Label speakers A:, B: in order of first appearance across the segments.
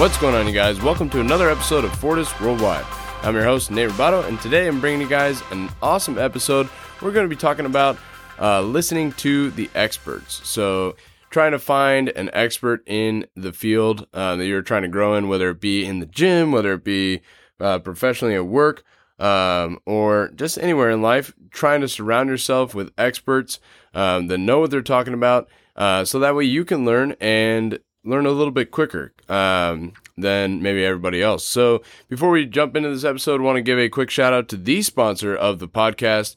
A: What's going on, you guys? Welcome to another episode of Fortis Worldwide. I'm your host, Nate Robato, and today I'm bringing you guys an awesome episode. We're going to be talking about uh, listening to the experts. So, trying to find an expert in the field uh, that you're trying to grow in, whether it be in the gym, whether it be uh, professionally at work, um, or just anywhere in life, trying to surround yourself with experts um, that know what they're talking about. Uh, so that way you can learn and learn a little bit quicker um, than maybe everybody else. So before we jump into this episode, I want to give a quick shout out to the sponsor of the podcast.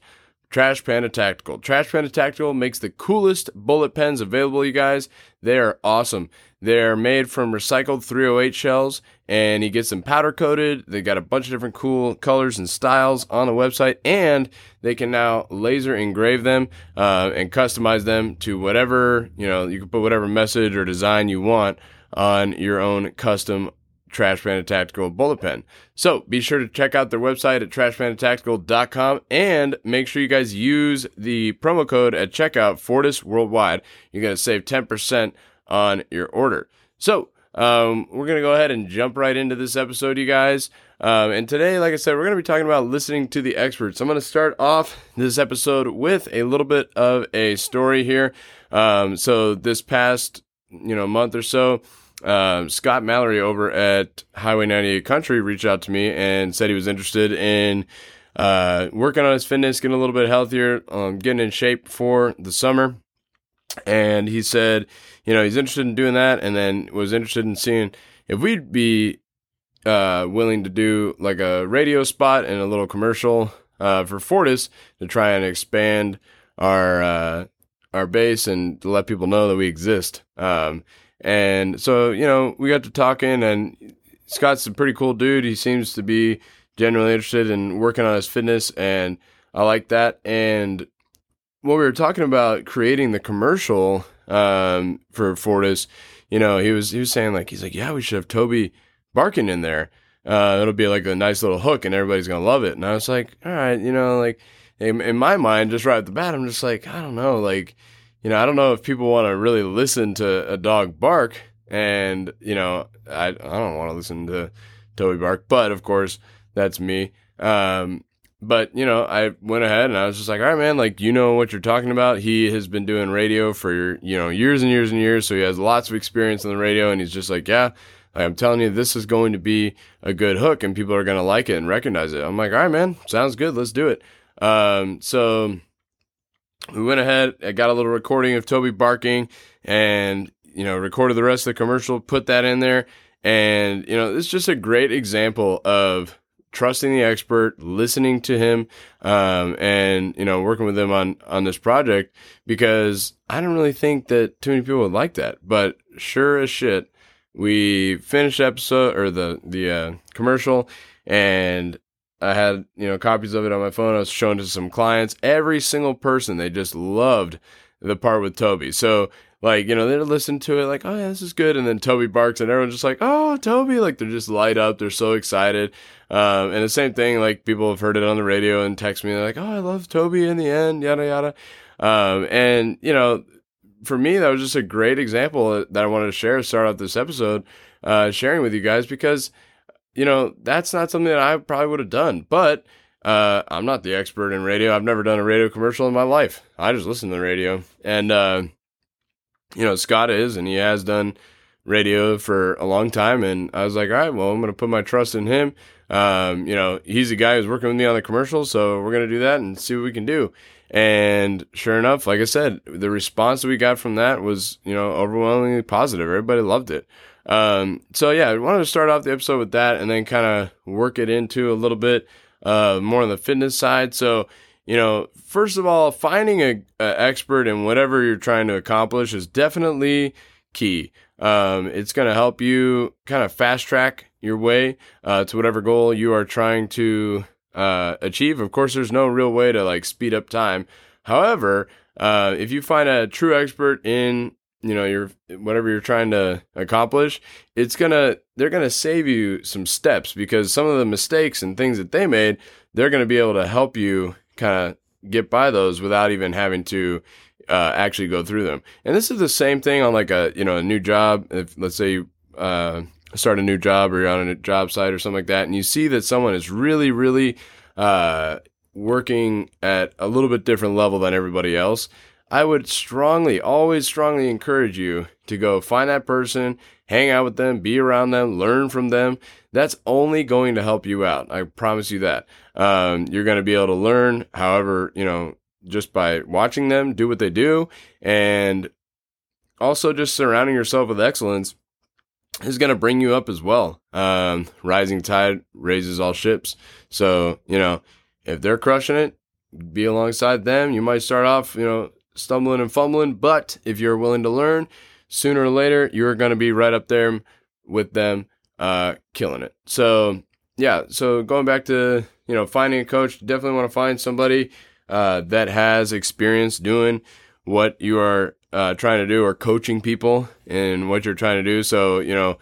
A: Trash Panda Tactical. Trash Panda Tactical makes the coolest bullet pens available, you guys. They are awesome. They're made from recycled 308 shells and he gets them powder coated. They got a bunch of different cool colors and styles on the website and they can now laser engrave them uh, and customize them to whatever, you know, you can put whatever message or design you want on your own custom Trash Panda Tactical bullet pen. So be sure to check out their website at trashpandatactical.com and make sure you guys use the promo code at checkout Fortis Worldwide. You're to save 10% on your order. So, um, we're going to go ahead and jump right into this episode, you guys. Um, and today, like I said, we're going to be talking about listening to the experts. I'm going to start off this episode with a little bit of a story here. Um, so, this past you know month or so, uh, Scott Mallory over at Highway 98 Country reached out to me and said he was interested in uh, working on his fitness, getting a little bit healthier, um, getting in shape for the summer. And he said, you know, he's interested in doing that, and then was interested in seeing if we'd be uh, willing to do like a radio spot and a little commercial uh, for Fortis to try and expand our uh, our base and to let people know that we exist. Um, and so, you know, we got to talking, and Scott's a pretty cool dude. He seems to be genuinely interested in working on his fitness, and I like that. And when we were talking about creating the commercial um, for Fortis, you know, he was he was saying like he's like, yeah, we should have Toby Barkin in there. Uh, it'll be like a nice little hook, and everybody's gonna love it. And I was like, all right, you know, like in, in my mind, just right at the bat, I'm just like, I don't know, like you know, I don't know if people want to really listen to a dog bark, and you know, I I don't want to listen to Toby bark, but of course that's me. Um, but you know, I went ahead and I was just like, all right, man, like you know what you're talking about. He has been doing radio for you know years and years and years, so he has lots of experience on the radio, and he's just like, yeah. Like, I'm telling you, this is going to be a good hook, and people are going to like it and recognize it. I'm like, all right, man, sounds good. Let's do it. Um, so we went ahead, I got a little recording of Toby barking and, you know, recorded the rest of the commercial, put that in there. And, you know, it's just a great example of trusting the expert, listening to him, um, and, you know, working with him on, on this project because I don't really think that too many people would like that. But sure as shit, we finished episode or the, the, uh, commercial and I had, you know, copies of it on my phone. I was showing to some clients. Every single person, they just loved the part with Toby. So, like, you know, they listen to it like, oh, yeah, this is good. And then Toby barks, and everyone's just like, oh, Toby. Like, they're just light up. They're so excited. Um, and the same thing, like, people have heard it on the radio and text me. They're like, oh, I love Toby in the end, yada, yada. Um, and, you know, for me, that was just a great example that I wanted to share, start off this episode, uh, sharing with you guys because – you know, that's not something that I probably would have done. But uh, I'm not the expert in radio. I've never done a radio commercial in my life. I just listen to the radio. And, uh, you know, Scott is, and he has done radio for a long time. And I was like, all right, well, I'm going to put my trust in him. Um, you know, he's the guy who's working with me on the commercial. So we're going to do that and see what we can do. And sure enough, like I said, the response that we got from that was, you know, overwhelmingly positive. Everybody loved it. Um, so yeah, I wanted to start off the episode with that and then kind of work it into a little bit uh, more on the fitness side. So, you know, first of all, finding a, a expert in whatever you're trying to accomplish is definitely key. Um, it's going to help you kind of fast track your way uh, to whatever goal you are trying to uh, achieve. Of course, there's no real way to like speed up time. However, uh, if you find a true expert in you know your whatever you're trying to accomplish it's gonna they're gonna save you some steps because some of the mistakes and things that they made they're gonna be able to help you kind of get by those without even having to uh, actually go through them and this is the same thing on like a you know a new job if let's say you uh, start a new job or you're on a job site or something like that, and you see that someone is really, really uh, working at a little bit different level than everybody else, I would strongly, always strongly encourage you to go find that person, hang out with them, be around them, learn from them. That's only going to help you out. I promise you that. Um, you're going to be able to learn, however, you know, just by watching them do what they do and also just surrounding yourself with excellence is going to bring you up as well. Um, rising tide raises all ships. So, you know, if they're crushing it, be alongside them. You might start off, you know, stumbling and fumbling, but if you're willing to learn, sooner or later, you're going to be right up there with them, uh, killing it. So, yeah. So going back to, you know, finding a coach, definitely want to find somebody, uh, that has experience doing what you are uh, trying to do or coaching people in what you're trying to do. So, you know,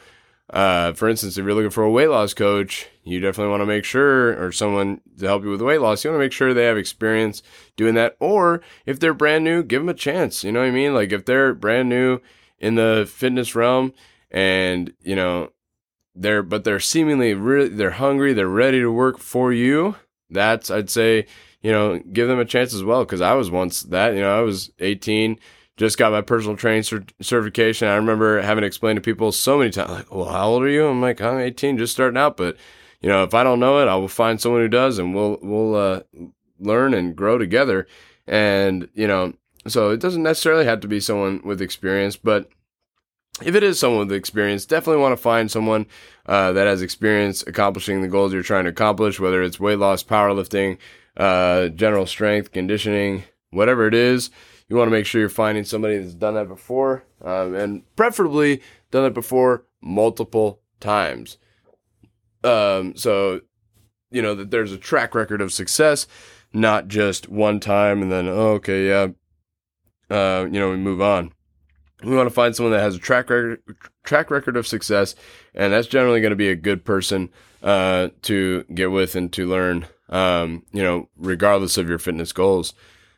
A: uh, for instance, if you're looking for a weight loss coach, you definitely want to make sure, or someone to help you with weight loss, you want to make sure they have experience doing that. Or if they're brand new, give them a chance. You know what I mean? Like if they're brand new in the fitness realm and, you know, they're, but they're seemingly really, they're hungry, they're ready to work for you. That's, I'd say, you know, give them a chance as well. Cause I was once that, you know, I was 18 just got my personal training cert- certification. I remember having to explain to people so many times, like, well, how old are you? I'm like, I'm 18, just starting out. But, you know, if I don't know it, I will find someone who does and we'll, we'll, uh, learn and grow together. And, you know, so it doesn't necessarily have to be someone with experience, but if it is someone with experience, definitely want to find someone uh, that has experience accomplishing the goals you're trying to accomplish, whether it's weight loss, powerlifting, uh, general strength, conditioning, whatever it is you want to make sure you're finding somebody that's done that before, um, and preferably done it before multiple times. Um, so you know that there's a track record of success, not just one time and then oh, okay, yeah, uh, you know we move on. We want to find someone that has a track record track record of success, and that's generally going to be a good person uh, to get with and to learn. Um, you know, regardless of your fitness goals.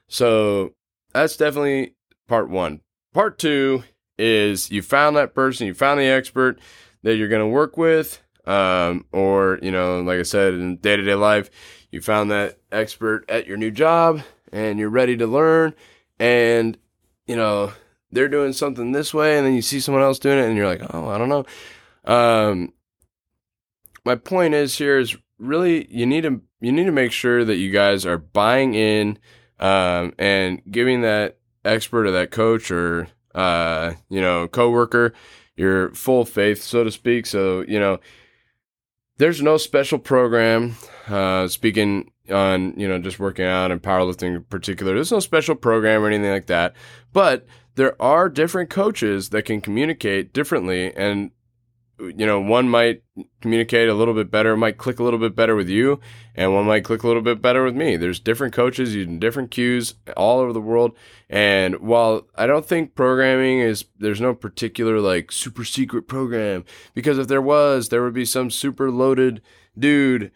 A: So that's definitely part one. Part two is you found that person, you found the expert that you're going to work with, um, or, you know, like I said, in day to day life, you found that expert at your new job and you're ready to learn and, you know, they're doing something this way and then you see someone else doing it and you're like, oh, I don't know. Um, my point is here is really you need to you need to make sure that you guys are buying in um, and giving that expert or that coach or uh, you know coworker your full faith, so to speak. So you know, there's no special program. Uh, speaking on you know just working out and powerlifting in particular, there's no special program or anything like that. But there are different coaches that can communicate differently and you know, one might communicate a little bit better, might click a little bit better with you, and one might click a little bit better with me. There's different coaches using different cues all over the world. And while I don't think programming is, there's no particular like super secret program, because if there was, there would be some super loaded dude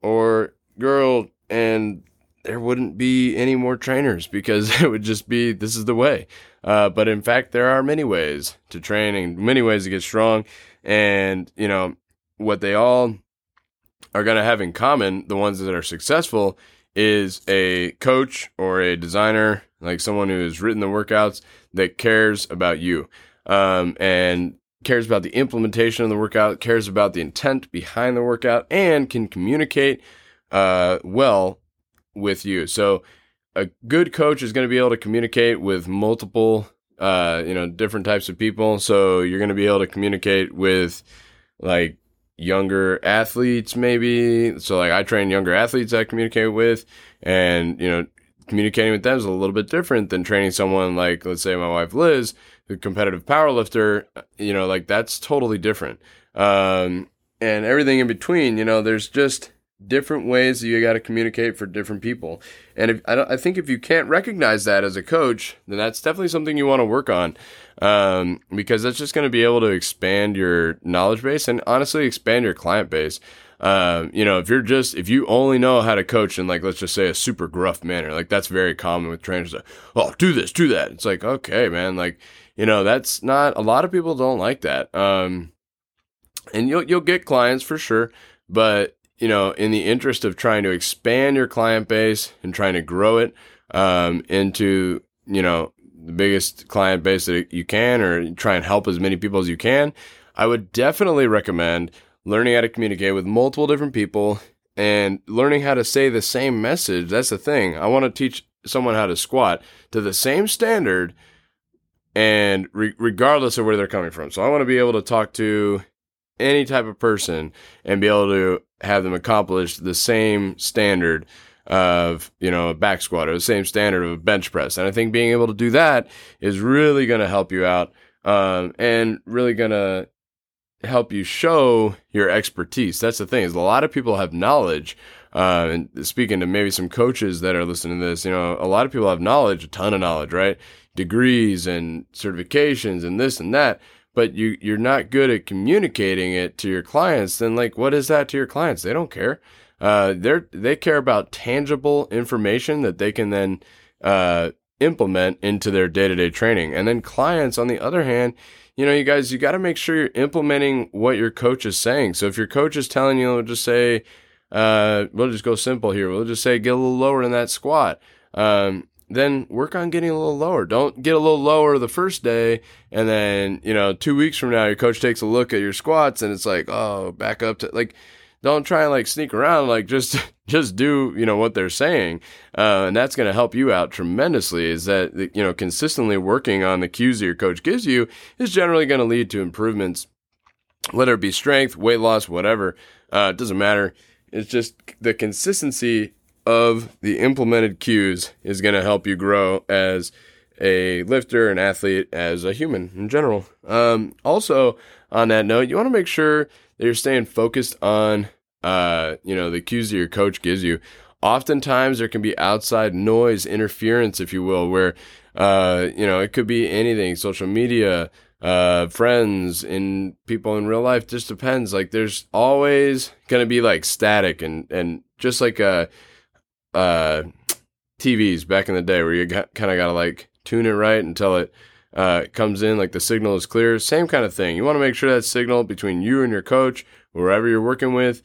A: or girl, and there wouldn't be any more trainers because it would just be this is the way. Uh, but in fact, there are many ways to train and many ways to get strong. And, you know, what they all are going to have in common, the ones that are successful, is a coach or a designer, like someone who has written the workouts that cares about you um, and cares about the implementation of the workout, cares about the intent behind the workout, and can communicate uh, well with you. So, a good coach is going to be able to communicate with multiple uh, you know, different types of people. So you're going to be able to communicate with like younger athletes, maybe. So like I train younger athletes I communicate with, and you know, communicating with them is a little bit different than training someone like, let's say, my wife Liz, the competitive powerlifter. You know, like that's totally different. Um, and everything in between. You know, there's just different ways that you got to communicate for different people. And if, I, I, think if you can't recognize that as a coach, then that's definitely something you want to work on um, because that's just going to be able to expand your knowledge base and honestly expand your client base. Um, you know, if you're just, if you only know how to coach in like, let's just say a super gruff manner, like that's very common with trainers. That, oh, do this, do that. It's like, okay, man, like, you know, that's not, a lot of people don't like that. Um, and you'll you'll get clients for sure, but you know, in the interest of trying to expand your client base and trying to grow it um, into you know the biggest client base that you can, or try and help as many people as you can, I would definitely recommend learning how to communicate with multiple different people and learning how to say the same message. That's the thing. I want to teach someone how to squat to the same standard and re- regardless of where they're coming from. So I want to be able to talk to any type of person and be able to have them accomplish the same standard of you know a back squat or the same standard of a bench press. And i think being able to do that is really going to help you out um, and really going to help you show your expertise. That's the thing is a lot of people have knowledge uh, and speaking to maybe some coaches that are listening to this you know a lot of people have knowledge a ton of knowledge right? Degrees and certifications and this and that but you you're not good at communicating it to your clients, then like what is that to your clients? They don't care. Uh, they're they care about tangible information that they can then uh, implement into their day to day training. And then clients, on the other hand, you know, you guys, you got to make sure you're implementing what your coach is saying. So if your coach is telling you, we'll just say, uh, we'll just go simple here. We'll just say get a little lower in that squat. Um, then work on getting a little lower. Don't get a little lower the first day, and then you know two weeks from now your coach takes a look at your squats and it's like, oh, back up to like. Don't try and like sneak around. Like just just do you know what they're saying, uh, and that's going to help you out tremendously. Is that you know consistently working on the cues that your coach gives you is generally going to lead to improvements, whether it be strength, weight loss, whatever. Uh, it doesn't matter. It's just the consistency of the implemented cues is going to help you grow as a lifter, an athlete, as a human in general. Um, also, on that note, you want to make sure that you're staying focused on, uh, you know, the cues that your coach gives you. Oftentimes, there can be outside noise, interference, if you will, where, uh, you know, it could be anything, social media, uh, friends, and people in real life. Just depends. Like, there's always going to be like static and and just like a uh, TVs back in the day where you kind of got to like tune it right until it uh, comes in, like the signal is clear. Same kind of thing. You want to make sure that signal between you and your coach, wherever you're working with,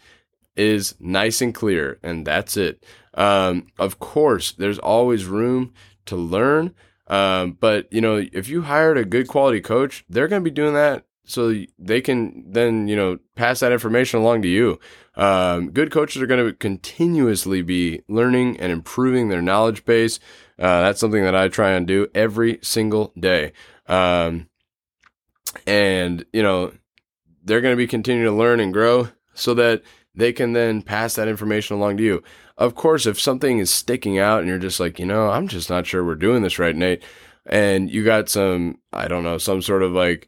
A: is nice and clear, and that's it. Um, of course, there's always room to learn. Um, but you know, if you hired a good quality coach, they're going to be doing that so they can then you know pass that information along to you. Um, good coaches are going to continuously be learning and improving their knowledge base. Uh, that's something that I try and do every single day. Um, and you know they're going to be continuing to learn and grow so that they can then pass that information along to you. Of course, if something is sticking out and you're just like, you know, I'm just not sure we're doing this right, Nate, and you got some, I don't know, some sort of like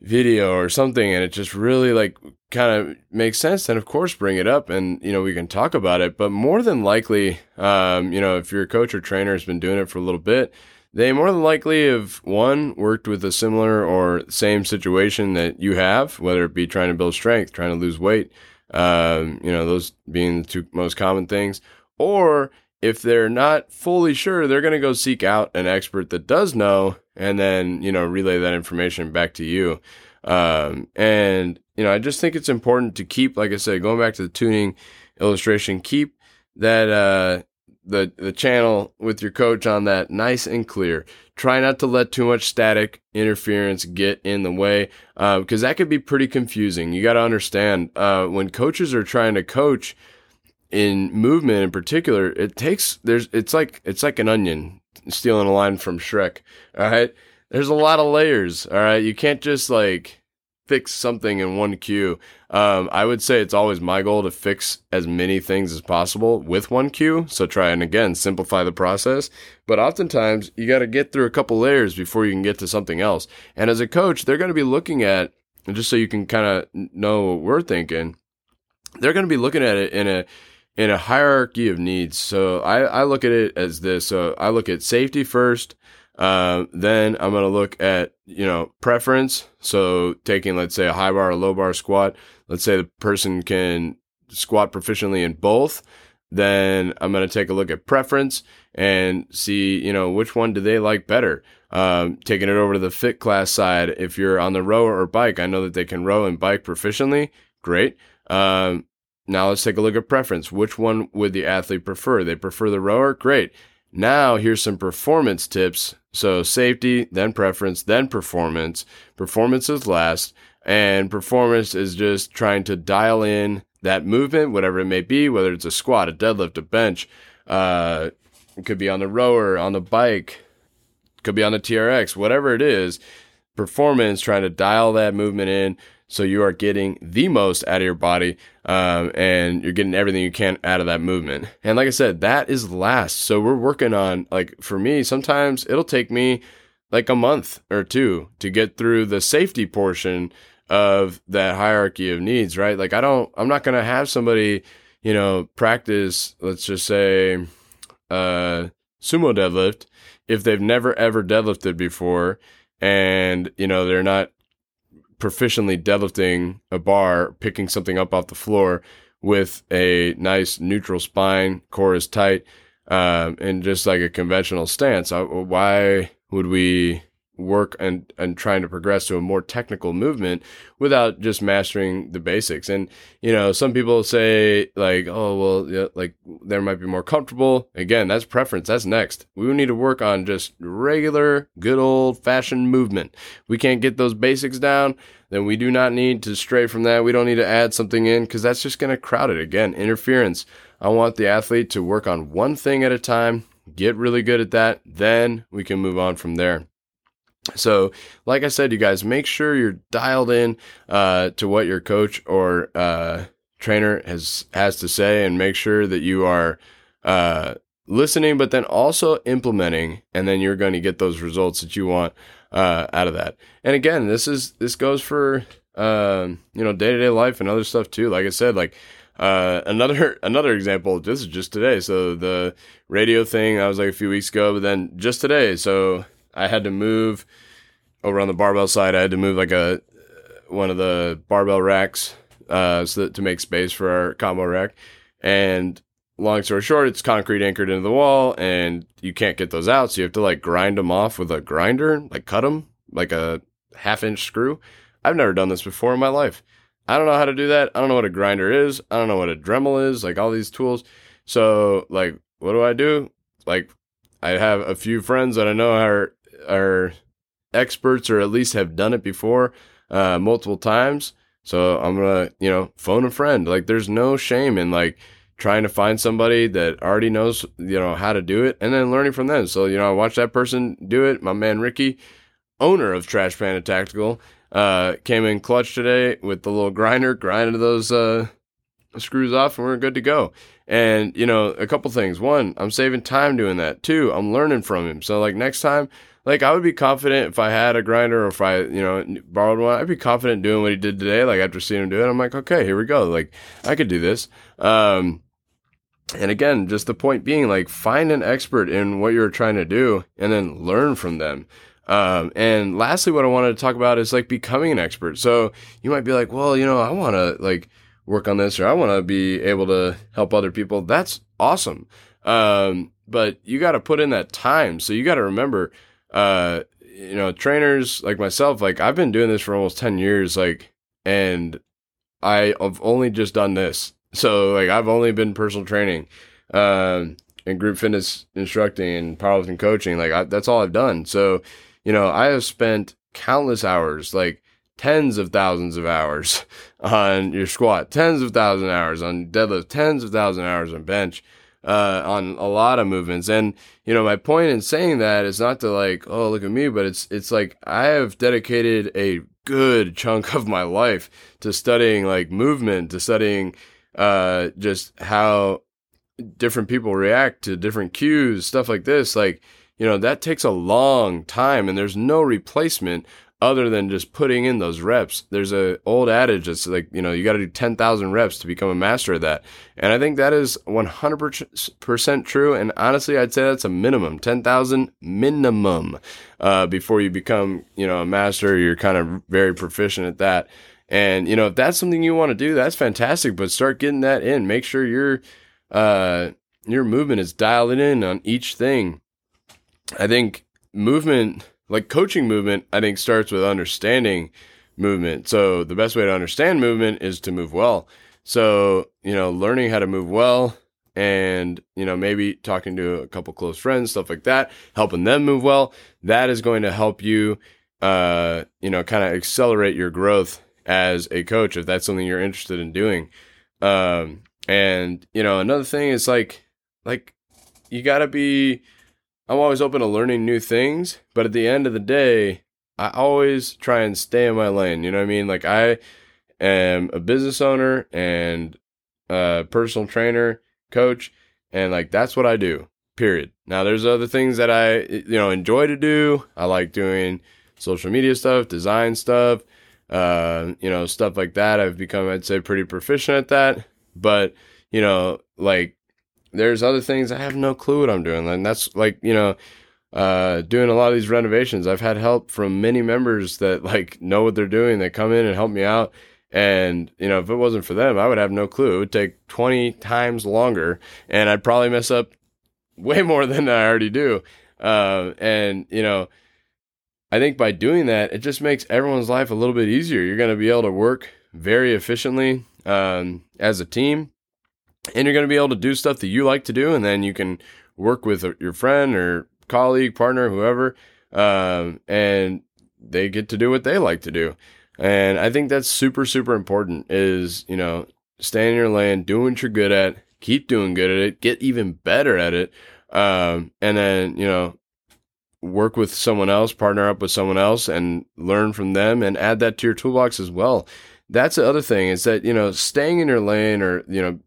A: video or something and it just really like kind of makes sense then of course bring it up and you know we can talk about it. But more than likely um, you know if your coach or trainer has been doing it for a little bit they more than likely have one worked with a similar or same situation that you have whether it be trying to build strength trying to lose weight um, you know those being the two most common things or if they're not fully sure they're going to go seek out an expert that does know and then you know relay that information back to you. Um, and you know i just think it's important to keep like i said going back to the tuning illustration keep that uh the the channel with your coach on that nice and clear. Try not to let too much static interference get in the way because uh, that could be pretty confusing. You got to understand uh, when coaches are trying to coach in movement in particular it takes there's it's like it's like an onion stealing a line from Shrek. All right. There's a lot of layers. All right. You can't just like fix something in one cue. Um, I would say it's always my goal to fix as many things as possible with one cue. So try and again simplify the process. But oftentimes you got to get through a couple layers before you can get to something else. And as a coach, they're going to be looking at, just so you can kind of know what we're thinking, they're going to be looking at it in a in a hierarchy of needs. So I, I look at it as this. So I look at safety first. Uh, then I'm going to look at, you know, preference. So taking, let's say a high bar or low bar squat. Let's say the person can squat proficiently in both. then I'm going to take a look at preference and see, you know, which one do they like better. Um, taking it over to the fit class side, if you're on the rower or bike, I know that they can row and bike proficiently. Great. Um, now let's take a look at preference. Which one would the athlete prefer? They prefer the rower? Great. Now here's some performance tips. So safety, then preference, then performance. Performance is last, and performance is just trying to dial in that movement, whatever it may be, whether it's a squat, a deadlift, a bench, uh, it could be on the rower, on the bike, could be on the TRX, whatever it is, performance, trying to dial that movement in so you are getting the most out of your body um, and you're getting everything you can out of that movement. And like I said, that is last. So we're working on, like, for me, sometimes it'll take me like a month or two to get through the safety portion of that hierarchy of needs, right? Like, I don't, I'm not going to have somebody, you know, practice, let's just say, uh, sumo deadlift if they've never ever deadlifted before and you know they're not proficiently deadlifting a bar picking something up off the floor with a nice neutral spine core is tight um, and just like a conventional stance why would we work and and trying to progress to a more technical movement without just mastering the basics. And you know some people say like oh well yeah, like there might be more comfortable. Again that's preference. That's next. We need to work on just regular good old fashioned movement. We can't get those basics down then we do not need to stray from that. We don't need to add something in because that's just going to crowd it. Again interference. I want the athlete to work on one thing at a time get really good at that then we can move on from there so, like I said, you guys, make sure you're dialed in uh, to what your coach or uh, trainer has has to say, and make sure that you are uh, listening, but then also implementing, and then you're going to get those results that you want uh, out of that. And again, this is this goes for um, you know day to day life and other stuff too. Like I said, like uh, another another example. This is just today. So the radio thing, I was like a few weeks ago, but then just today. So I had to move over on the barbell side. I had to move like a one of the barbell racks uh, so that, to make space for our combo rack. And long story short, it's concrete anchored into the wall, and you can't get those out. So you have to like grind them off with a grinder, like cut them like a half inch screw. I've never done this before in my life. I don't know how to do that. I don't know what a grinder is. I don't know what a Dremel is. Like all these tools. So like, what do I do? Like, I have a few friends that I know are are experts or at least have done it before uh, multiple times. So I'm gonna, you know, phone a friend. Like there's no shame in like trying to find somebody that already knows, you know, how to do it and then learning from them. So, you know, I watched that person do it. My man Ricky, owner of Trash Panda Tactical, uh, came in clutch today with the little grinder, grinded those uh, screws off, and we're good to go. And, you know, a couple things. One, I'm saving time doing that. Two, I'm learning from him. So, like, next time, like, I would be confident if I had a grinder or if I, you know, borrowed one, I'd be confident doing what he did today. Like, after seeing him do it, I'm like, okay, here we go. Like, I could do this. Um, and again, just the point being, like, find an expert in what you're trying to do and then learn from them. Um, and lastly, what I wanted to talk about is like becoming an expert. So you might be like, well, you know, I want to like work on this or I want to be able to help other people. That's awesome. Um, but you got to put in that time. So you got to remember, uh, you know, trainers like myself, like I've been doing this for almost 10 years, like, and I have only just done this. So like I've only been personal training, um, and group fitness instructing and powerlifting coaching. Like I, that's all I've done. So, you know, I have spent countless hours, like tens of thousands of hours on your squat, tens of thousand hours on deadlift, tens of thousand hours on bench, uh, on a lot of movements. And you know, my point in saying that is not to like, oh, look at me, but it's it's like I have dedicated a good chunk of my life to studying like movement, to studying uh, just how different people react to different cues, stuff like this. Like, you know, that takes a long time, and there's no replacement other than just putting in those reps. There's a old adage that's like, you know, you got to do 10,000 reps to become a master of that. And I think that is 100% true. And honestly, I'd say that's a minimum, 10,000 minimum, uh, before you become, you know, a master. You're kind of very proficient at that. And, you know, if that's something you want to do, that's fantastic, but start getting that in. Make sure you're, uh, your movement is dialed in on each thing. I think movement, like coaching movement, I think starts with understanding movement. So the best way to understand movement is to move well. So, you know, learning how to move well and, you know, maybe talking to a couple close friends, stuff like that, helping them move well, that is going to help you, uh, you know, kind of accelerate your growth as a coach if that's something you're interested in doing. Um, and, you know, another thing is like, like, you got to be, I'm always open to learning new things, but at the end of the day, I always try and stay in my lane. You know what I mean? Like I am a business owner and a personal trainer, coach, and like that's what I do. Period. Now there's other things that I you know enjoy to do. I like doing social media stuff, design stuff, uh, you know, stuff like that. I've become I'd say pretty proficient at that. But, you know, like there's other things I have no clue what I'm doing. And that's like, you know, uh, doing a lot of these renovations. I've had help from many members that like know what they're doing. They come in and help me out. And, you know, if it wasn't for them, I would have no clue. It would take 20 times longer and I'd probably mess up way more than I already do. Uh, and, you know, I think by doing that, it just makes everyone's life a little bit easier. You're going to be able to work very efficiently um, as a team and you're going to be able to do stuff that you like to do, and then you can work with your friend or colleague, partner, whoever, um, and they get to do what they like to do. And I think that's super, super important. Is you know, stay in your lane, do what you're good at, keep doing good at it, get even better at it, um, and then you know, work with someone else, partner up with someone else, and learn from them, and add that to your toolbox as well. That's the other thing is that you know, staying in your lane or you know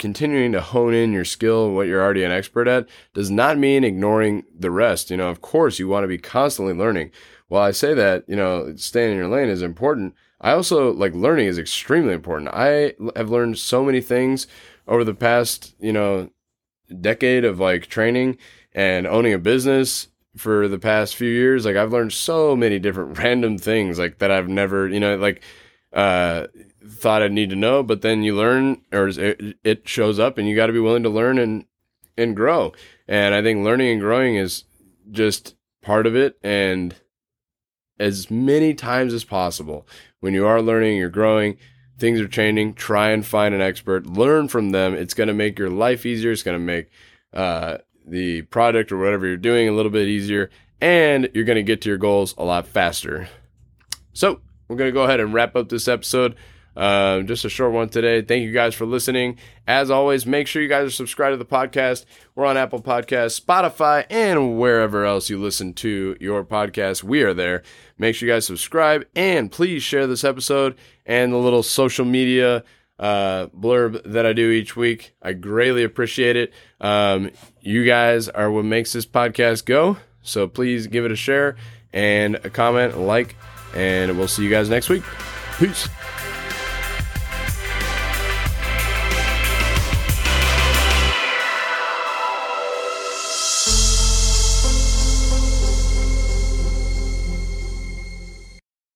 A: continuing to hone in your skill, what you're already an expert at, does not mean ignoring the rest. You know, of course, you want to be constantly learning. While I say that, you know, staying in your lane is important, I also like learning is extremely important. I have learned so many things over the past, you know, decade of like training and owning a business for the past few years. Like I've learned so many different random things like that I've never, you know, like uh thought I'd need to know, but then you learn or it shows up and you got to be willing to learn and and grow. And I think learning and growing is just part of it and as many times as possible when you are learning, you're growing, things are changing, try and find an expert, learn from them. It's going to make your life easier, it's going to make uh, the product or whatever you're doing a little bit easier and you're going to get to your goals a lot faster. So, we're going to go ahead and wrap up this episode. Uh, just a short one today. Thank you guys for listening. As always, make sure you guys are subscribed to the podcast. We're on Apple Podcasts, Spotify, and wherever else you listen to your podcast. We are there. Make sure you guys subscribe and please share this episode and the little social media uh, blurb that I do each week. I greatly appreciate it. Um, you guys are what makes this podcast go. So please give it a share and a comment, a like, and we'll see you guys next week. Peace.